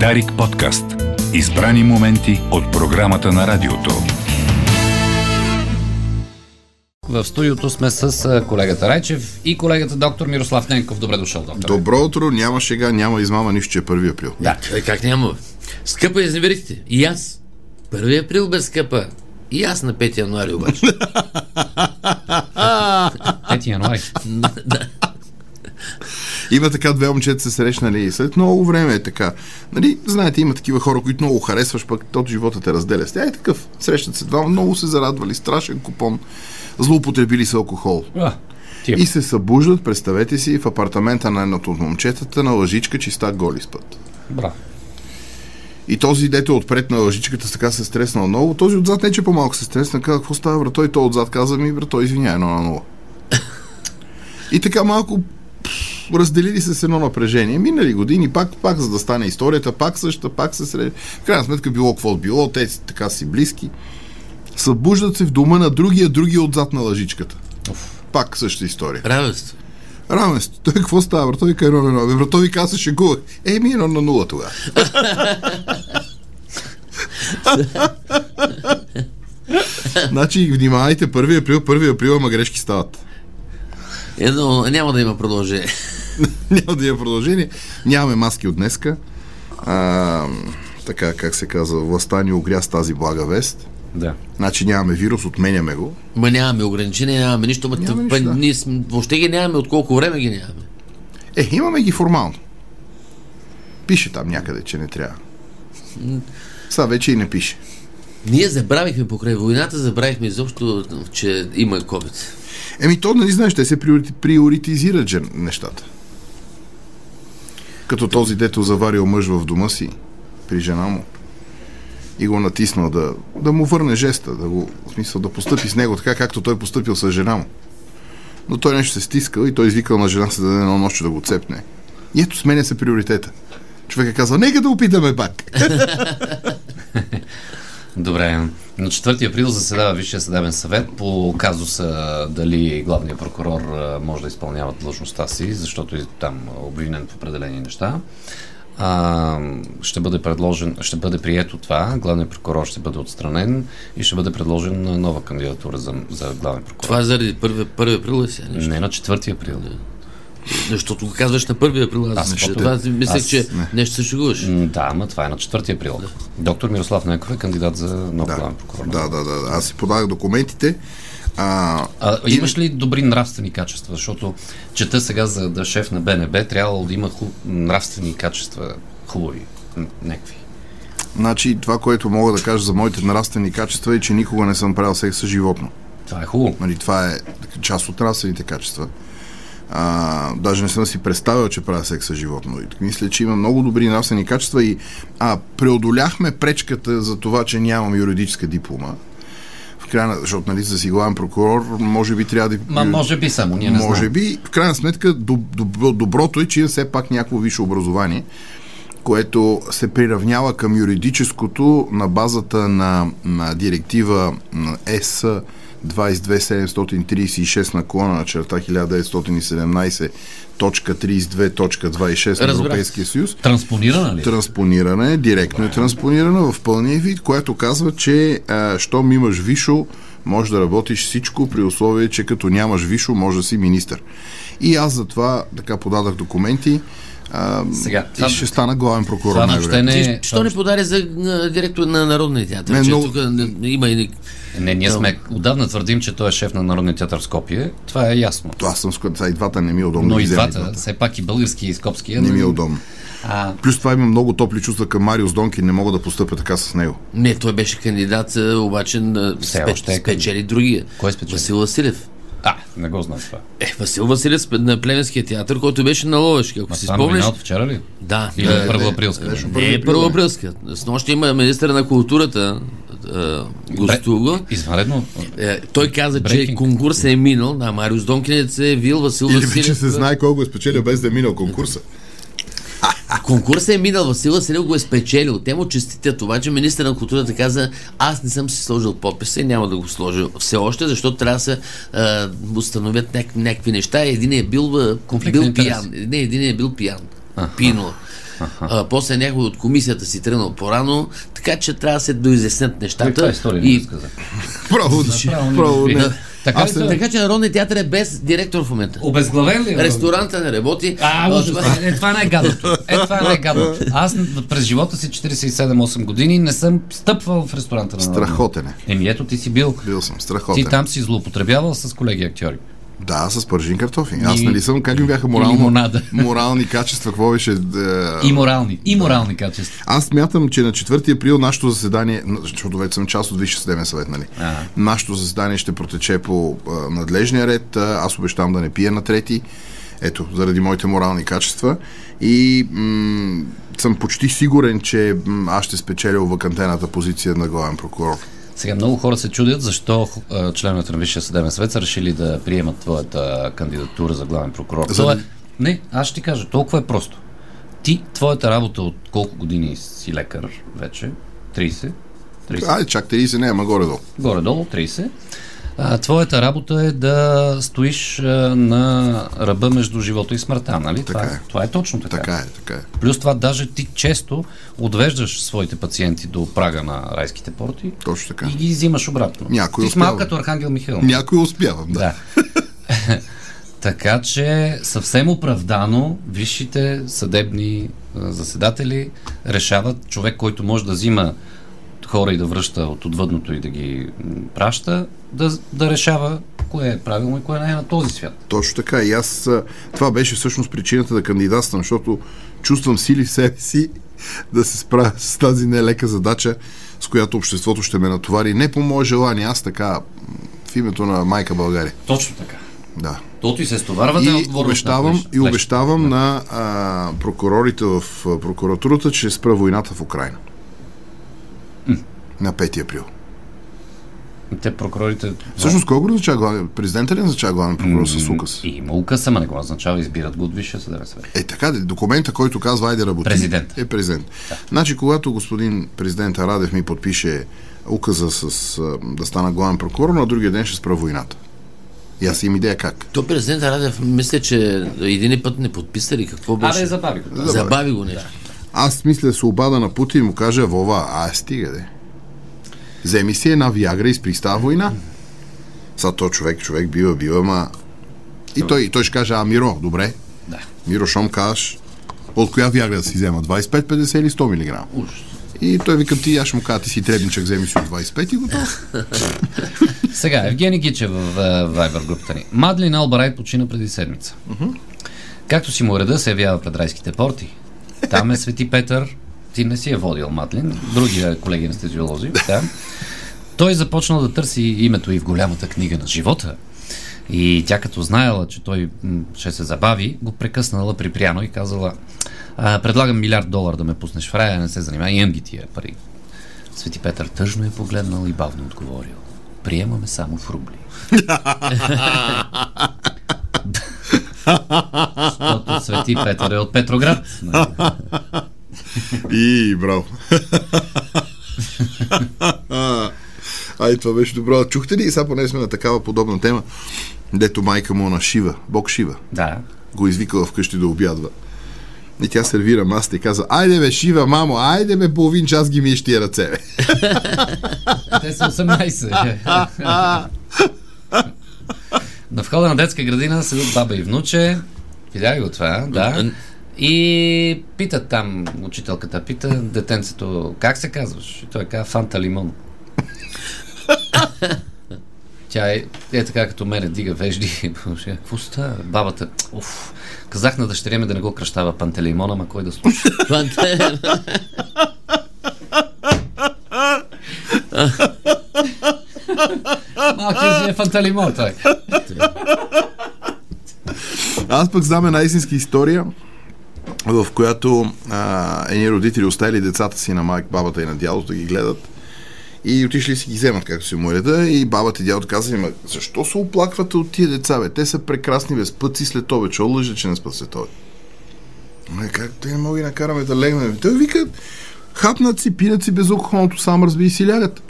Дарик подкаст. Избрани моменти от програмата на радиото. В студиото сме с колегата Райчев и колегата доктор Мирослав Ненков. Добре дошъл, доктор. Добро утро, няма шега, няма измама, нищо, че е 1 април. Да. Е, как няма? Скъпа изневерихте. И аз. 1 април бе скъпа. И аз на 5 януари обаче. 5 януари. Има така две момчета се срещнали и след много време е така. Нали, знаете, има такива хора, които много харесваш, пък тот живота те разделя. Тя е такъв. Срещат се два, много се зарадвали, страшен купон, злоупотребили с алкохол. А, тия. И се събуждат, представете си, в апартамента на едното от момчетата на лъжичка чиста голи спът. Браво. И този, дето е отпред на лъжичката, така се стреснал много. Този отзад не, че по-малко се стресна. Каза, какво става, брато? И той отзад каза ми, брато, извиняй, едно на нула. И така малко пф, разделили се с едно напрежение. Минали години, пак, пак за да стане историята, пак същата, пак се сред... В крайна сметка било какво било, те си така си близки. Събуждат се в дома на другия, другия отзад на лъжичката. Пак същата история. Равенство. Равенство. Той какво става, брато? Вика едно на едно. Бе, Брато ви каза, шегувах. Е, ми едно на нула тогава. значи, внимавайте, 1 април, 1 април, ама грешки стават. Едно, няма да има продължение. Няма да има продължение. Нямаме маски от днеска. А, така, как се казва, властта ни огря с тази блага вест. Да. Значи нямаме вирус, отменяме го. Ма нямаме ограничения, нямаме нищо. Ма, Няма па, нищо, да. ние сме, въобще ги нямаме, от колко време ги нямаме. Е, имаме ги формално. Пише там някъде, че не трябва. Сега вече и не пише. Ние забравихме покрай войната, забравихме изобщо, че има COVID. Еми, то, нали знаеш, те се приорити, приоритизират жен, нещата. Като този, дето заварил мъж в дома си при жена му и го натиснал да, да му върне жеста, да го, в смисъл да постъпи с него така, както той постъпил с жена му. Но той нещо се стискал и той извикал на жена си да даде едно нощче да го цепне. И ето сменя се приоритета. Човек е казал, нека да опитаме пак. Добре. На 4 април заседава Висшия съдебен съвет по казуса дали главният прокурор може да изпълнява длъжността си, защото е там обвинен в определени неща. А, ще бъде предложен, ще бъде прието това, главният прокурор ще бъде отстранен и ще бъде предложен нова кандидатура за, за главен прокурор. Това е заради 1, 1 април ли сега нещо? Не на 4 април. Защото го казваш на 1 април. Аз, Аз аз ще- това си мислех, аз- че не. нещо се шегуваш. Да, ама това е на 4 април. Доктор Мирослав Ненков е кандидат за нов Да, главен прокурор. да, да, да. Аз си подах документите. А, А, имаш ли добри нравствени качества? Защото чета сега за да шеф на БНБ, трябвало да има хуб... нравствени качества хубави. Някакви. Значи, това, което мога да кажа за моите нравствени качества е, че никога не съм правил секс с животно. Това е хубаво. Нали, това е част от нравствените качества. А, даже не съм си представил, че правя секс с животно. И мисля, че има много добри нравствени качества и а, преодоляхме пречката за това, че нямам юридическа диплома. В крайна, защото нали, за си главен прокурор, може би трябва да... Ма, може би само, ние не може знаем. би, в крайна сметка, доб, доб, доброто е, че има все пак някакво висше образование, което се приравнява към юридическото на базата на, на директива на ЕС 22736 на колона на черта 1917 точка 32 точка 26 на. Европейския съюз Транспонирана ли? е? транспониране, директно е транспонирана в пълния вид, което казва, че а, щом имаш вишо, може да работиш всичко при условие, че като нямаш вишо, може да си министър. И аз затова така подадах документи а, Сега, и това- ще стана главен прокурор. Това не... Ти, що не подари за директор на Народния театър? Не, че много- тук не- има и... Не, ние сме... Отдавна твърдим, че той е шеф на Народния театър в Скопие. Това е ясно. То аз съм с това и двата не ми е удобно. Но да и двата, все пак и български и скопски. Не ми е удобно. А, Плюс това имам много топли чувства към Мариус Донки, не мога да постъпя така с него. Не, той беше кандидат, обаче на Все спе, още е спечели другия. Кой спечели? Васил Василев. а, не го знам това. Е, Васил Василев на Племенския театър, който беше на Ловешки, ако Ма си това новина спомняш. от вчера ли? Да. Или да, първо априлска? беше Не е първоаприлска. С нощ има министър на културата, а, гостува. Извънредно. Е, той каза, че Breaking. конкурс е минал. Да, Мариус Донкинец е вил, Васил Или Василев. вече се знае колко е спечелил без да е минал конкурса. Конкурсът е минал, Васил Василев го е спечелил. Те му честитят това, че министър на културата каза, аз не съм си сложил подписа и няма да го сложа все още, защото трябва да се а, установят няк- някакви неща. Един е бил, Конфликт бил пиян. Не, един е бил пиян. Пино. А, после някой от комисията си тръгнал по-рано, така че трябва да се доизяснят нещата. Това е история, и... не сказа. Право, право не. Така Аз се- Така че Народният театър е без директор в момента. Обезглавен ли е? Ресторанта не работи. А, А, това- Е, това е най-гадното. Е, това е най-гадното. Аз през живота си 47-8 години не съм стъпвал в ресторанта на Народния. Страхотен е. Еми ето ти си бил. Бил съм Ти страхотен. там си злоупотребявал с колеги актьори. Да, с пържин картофи. Аз нали съм, как ми бяха морално, лимонада. морални качества, какво беше... е, И морални. И морални качества. Аз смятам, че на 4 април нашето заседание, защото вече съм част от Висше съдебен съвет, нали? А. Нашето заседание ще протече по а, надлежния ред. Аз обещавам да не пия на трети. Ето, заради моите морални качества. И м- съм почти сигурен, че м- аз ще спечеля вакантената позиция на главен прокурор. Сега много хора се чудят защо а, членовете на Висшия съдебен съвет са решили да приемат твоята кандидатура за главен прокурор. За- Това е... Не, аз ще ти кажа, толкова е просто. Ти, твоята работа от колко години си лекар вече? 30? 30? Айде, чак 30 не, ама горе-долу. Горе-долу 30. А, твоята работа е да стоиш а, на ръба между живота и смъртта, нали? това, Така е. това е точно така. Така е, така е. Плюс това, даже ти често отвеждаш своите пациенти до прага на райските порти Точно така. и ги взимаш обратно. Някой ти си успява. малко като Архангел Михаил. Някой успявам, да. Да. така че съвсем оправдано висшите съдебни заседатели решават човек, който може да взима хора и да връща от отвъдното и да ги праща, да, да решава кое е правилно и кое не е на този свят. Точно така. И аз това беше всъщност причината да кандидатствам, защото чувствам сили в себе си да се справя с тази нелека задача, с която обществото ще ме натовари. Не по мое желание, аз така в името на майка България. Точно така. Да. Тото и се стоварвате И обещавам, и обещавам на а, прокурорите в прокуратурата, че спра войната в Украина. На 5 април. Те прокурорите... Всъщност, кой го назначава главен? Президента ли назначава главен прокурор с указ? И има указ, ама не го назначава, избират го от Висшия съдебен съвет. Е, така, документа, който казва, айде работи. Президент. Е президент. Да. Значи, когато господин президент Радев ми подпише указа с, да стана главен прокурор, на другия ден ще спра войната. И аз имам идея как. То президент Радев, мисля, че един път не подписали какво беше. Абе, забави го. Забави го нещо. Аз мисля да се обада на Путин и му кажа, Вова, а стига де. Вземи си една Виагра и спристава война. Са то човек, човек бива, бива, ма... И той, и той ще каже, а Миро, добре. Да. Миро, шом кажеш, от коя Виагра да си взема? 25, 50 или 100 мг? Ужас. И той викам ти, аз му кажа, ти си требничък, вземи си от 25 и готово. Сега, Евгений Гичев в Вайбер групата ни. Мадлин Албарайт почина преди седмица. Както си му реда, се явява пред райските порти. Там е Свети Петър. Ти не си е водил Мадлин. Други е, колеги анестезиолози. Да. Той започнал да търси името и в голямата книга на живота. И тя като знаела, че той ще се забави, го прекъснала припряно и казала а, предлагам милиард долар да ме пуснеш в рая, не се занимава, имам ги тия пари. Свети Петър тъжно е погледнал и бавно отговорил. Приемаме само в рубли. Защото Свети Петър е от Петроград. И, браво. Ай, това беше добро. Чухте ли, сега поне сме на такава подобна тема, дето майка му на Шива, Бог Шива, Да. го извикала вкъщи да обядва. И тя сервира маста и каза, айде бе, Шива, мамо, айде бе, половин час ги миеш тия ръце, бе. Те са 18. на входа на детска градина седят баба и внуче. Видя ли го това? Да. И питат там, учителката пита детенцето, как се казваш? И той казва Фанта Лимон. Тя е, е така като мене, дига вежди. Какво става? Бабата, уф, казах на дъщеря ми да не го кръщава Пантелеймон, ама кой да слуша? Малкият си е Фанталимон, той. Аз пък знам една истинска история, в която а, едни родители оставили децата си на майк, бабата и на дядото да ги гледат и отишли си ги вземат, както си му е реда, и бабата и дядото казали, ма защо се оплаквате от тия деца, бе? Те са прекрасни, бе, спът си след обед, чо лъжа, че не спът след обед? Ме, как те не мога да ги накараме да легнем? Той вика, хапнат си, пинат си безалкохолното, сам разби и си лягат.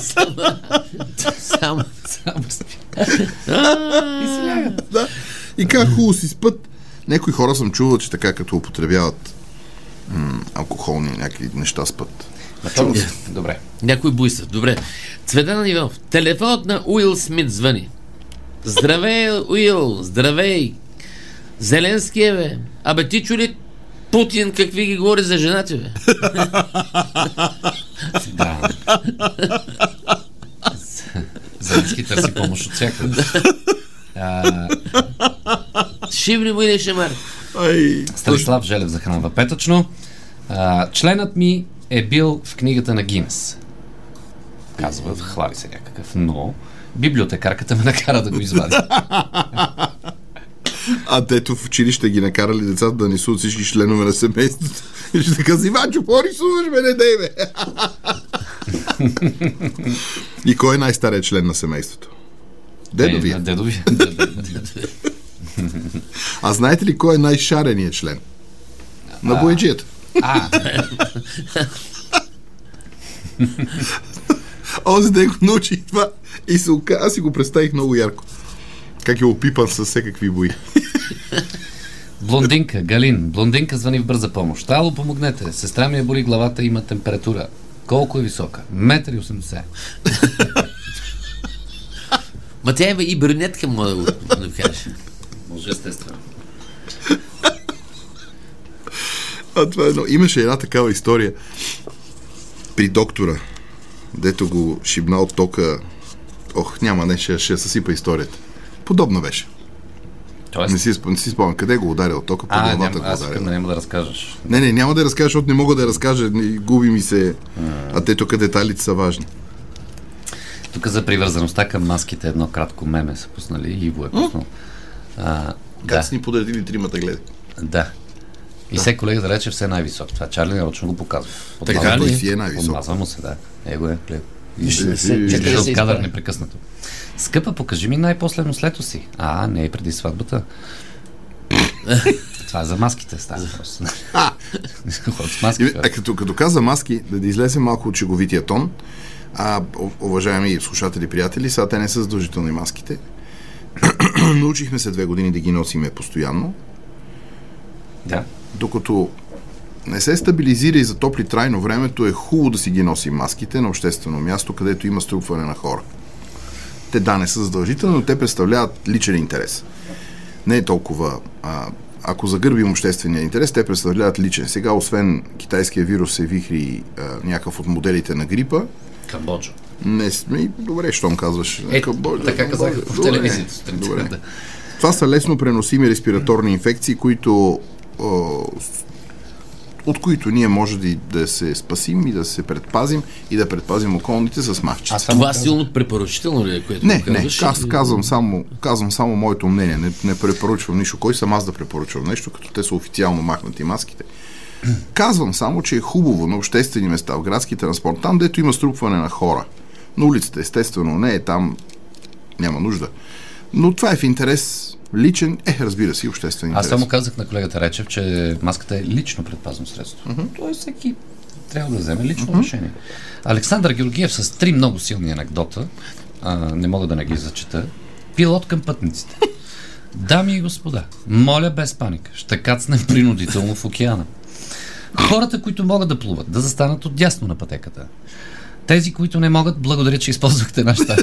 Само. Само спи. И си лягат. Да. И как хубаво си спът. Някои хора съм чувал, че така като употребяват м- алкохолни някакви неща спът. Чува се. Добре. Някой буйства. Добре. Цветан Иванов. Телефонът на Уил Смит звъни. Здравей, Уил. Здравей. Зеленски е, бе. Абе, ти чу ли Путин какви ги говори за жената, бе? Да. Зеленски търси помощ от всякъде. А, Шибни му или шемар. Ай, Станислав Желев захранва петъчно. А, членът ми е бил в книгата на Гинес. Казва, хвали се някакъв, но библиотекарката ме накара да го извадя. А дето в училище ги накарали децата да несут всички членове на семейството. И ще казва, Иванчо, по-рисуваш ме, не дей, бе. И кой е най-старият член на семейството? Дедовия. Е, дедовия. А знаете ли кой е най-шареният член? На бояджията. А, Онзи ден го научих това и се ока... аз си го представих много ярко. Как е опипан с всекакви бои. блондинка, Галин. Блондинка звъни в бърза помощ. Ало, помогнете. Сестра ми е боли главата, има температура. Колко е висока? Метър и 80. Ма тя има и брюнетка, мога да го. Може естествено. А това е едно. Имаше една такава история при доктора, дето го шибна от тока. Ох, няма, не, ще, ще съсипа историята. Подобна беше. Тоест, Не си, не си спомням къде го ударил тока, по а, главата го ударил. да няма да разкажеш. Не, не, няма да я разкажа, защото не мога да разкажа. Губи ми се. А те тук детайлите са важни. Тук за привързаността към маските едно кратко меме са пуснали. Иво е пуснал. А, Как да, са ни подредили тримата, гледай. да. И все колегата рече все най-висок. Това Чарли нарочно го показва. Така Подмазва- ли? Той си е най-висок. Подмазва му се, да. Его е, гледай. Да се от кадър непрекъснато. Скъпа, покажи ми най-последно слето си. А, не е преди сватбата. Това е за маските става въпрос. А като, като каза маски, да, да излезе малко от шеговития тон, а, уважаеми слушатели, приятели, сега те не са задължителни маските. Научихме се две години да ги носиме постоянно, Да. докато не се стабилизира и затопли трайно времето, е хубаво да си ги носим маските на обществено място, където има струпване на хора. Те да, не са задължителни, но те представляват личен интерес. Не е толкова... А, ако загърбим обществения интерес, те представляват личен. Сега, освен китайския вирус се вихри а, някакъв от моделите на грипа, Камбоджа. Не сме... Добре, щом казваш. Е, Камбоджа, така по Добре, телевизията. Добре. Да. Това са лесно преносими респираторни инфекции, които а, от които ние може да, и да се спасим и да се предпазим и да предпазим околните с мавчета. Аз само Това казах. силно препоръчително ли е, което Не, не, аз казвам само, казвам само моето мнение. Не, не препоръчвам нищо. Кой съм аз да препоръчвам нещо, като те са официално махнати маските? Казвам само, че е хубаво на обществени места, в градски транспорт, там, дето има струпване на хора. На улицата, естествено, не е там, няма нужда. Но това е в интерес личен, е, разбира се, и обществен интерес. Аз само казах на колегата Речев, че маската е лично предпазно средство. Mm-hmm. Тоест всеки трябва да вземе лично mm-hmm. решение. Александър Георгиев с три много силни анекдота, а, не мога да не ги зачета, пилот към пътниците. Дами и господа, моля без паника, ще кацнем принудително в океана. Хората, които могат да плуват, да застанат отдясно на пътеката. Тези, които не могат, благодаря, че използвахте нашата.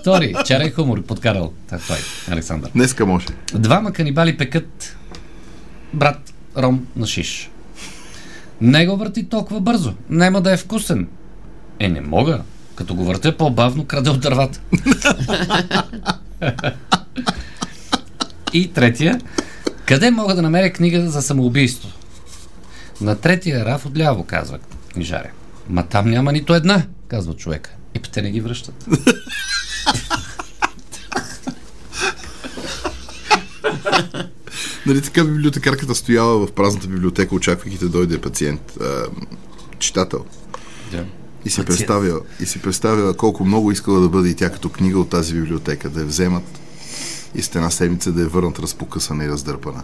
Втори, чарай хумор, подкарал. Та, той, Александър. Днеска може. Двама канибали пекат брат ром на шиш. Не го върти толкова бързо. Нема да е вкусен. Е, не мога. Като го въртя по-бавно, краде от дървата. И третия. Къде мога да намеря книга за самоубийство? На третия раф отляво, казва книжаря. Ма там няма нито една, казва човека. И те не ги връщат. Нали така библиотекарката стояла в празната библиотека, очаквайки да дойде пациент, а, читател. Да. И си, представя, и си представя колко много искала да бъде и тя като книга от тази библиотека, да я вземат и след една седмица да я върнат разпокъсана и раздърпана.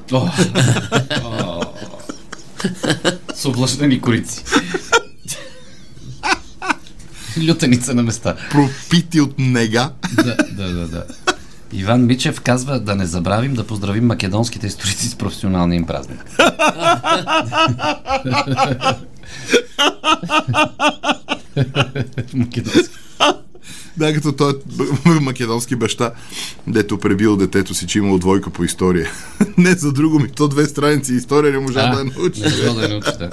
С облъчнени корици. Лютеница на места. Пропити от нега. Да, да, да, да. Иван Мичев казва да не забравим да поздравим македонските историци с професионалния им празник. Македонски. Да, като той е македонски баща, дето пребил детето си, че имало двойка по история. не за друго ми, то две страници история не можа да я научи. Не да научи, да.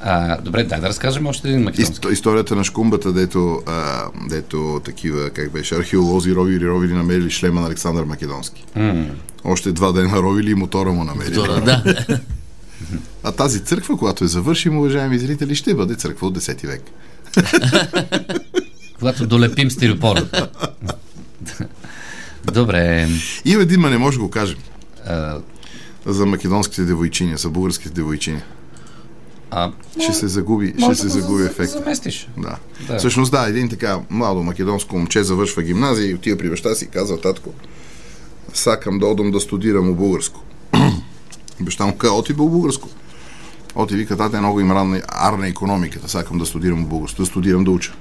А, добре, дай да разкажем още един македонски. Ист- историята на шкумбата, дето, а, дето такива, как беше, археолози ровили, ровили намерили шлема на Александър Македонски. М. Още два дена ровили и мотора му намерили. Това, да. А тази църква, когато е завършим, уважаеми зрители, ще бъде църква от 10 век. Когато долепим стиропора. Добре. И един, ма не може да го кажем. А, За македонските девойчини, за българските девойчини. а, Ще се загуби, ще се загуби за- ефект. Заместиш. Да. Да. Всъщност да, един така младо македонско момче завършва гимназия и отива при баща си и казва, татко, сакам да одам да студирам у българско. баща му казва, оти бил българско. Оти вика, тате, много им ранна арна економиката, сакам да студирам у българско, да студирам да уча.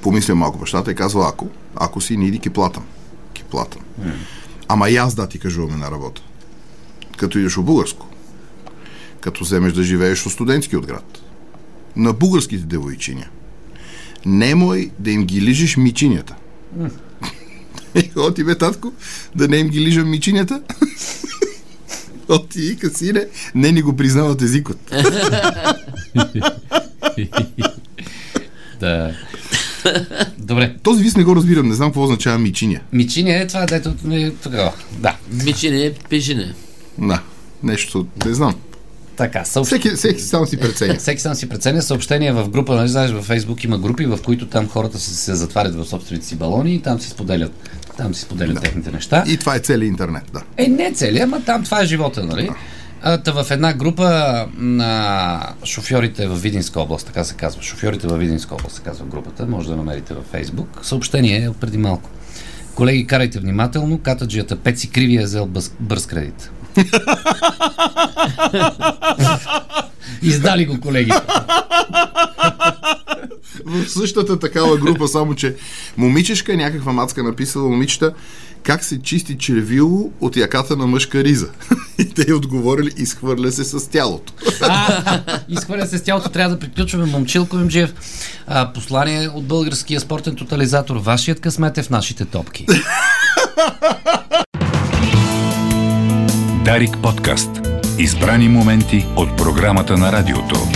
Помисля малко бащата и казва, ако, ако си не иди, ки платам. Ки платам. Ама и аз да ти кажуваме на работа. Като идеш у българско. Като вземеш да живееш у студентски от град на българските девойчиня. Немой да им ги лижеш мичинята. Оти бе, татко, да не им ги лижам мичинята. Оти касине, не ни го признават езикът. Да. Добре. Този вис не го разбирам, не знам какво означава мичиня. Мичиня е това, дето е тогава. Да. Мичене, пишене. Да, нещо, не знам. Така, съобщ... Всеки, всеки сам си преценя. Всеки сам си преценя съобщения в група, нали знаеш, във Фейсбук има групи, в които там хората се, се затварят в собствените си балони и там си споделят, там си споделят да. техните неща. И това е целият интернет, да. Е, не целият, ама там това е живота, нали? А, та в една група на шофьорите в Видинска област, така се казва, шофьорите в Видинска област, се казва групата, може да намерите във Фейсбук. Съобщение е преди малко. Колеги, карайте внимателно, катаджията Пеци Криви е взел бъз, бърз кредит. Издали го, колеги. В същата такава група, само че момичешка, някаква мацка написала момичета, как се чисти червило от яката на мъжка риза. И те отговорили, изхвърля се с тялото. А, изхвърля се с тялото, трябва да приключваме. Момчилко Мимджиев. А, послание от българския спортен тотализатор. Вашият късмет е в нашите топки. Дарик подкаст. Избрани моменти от програмата на радиото.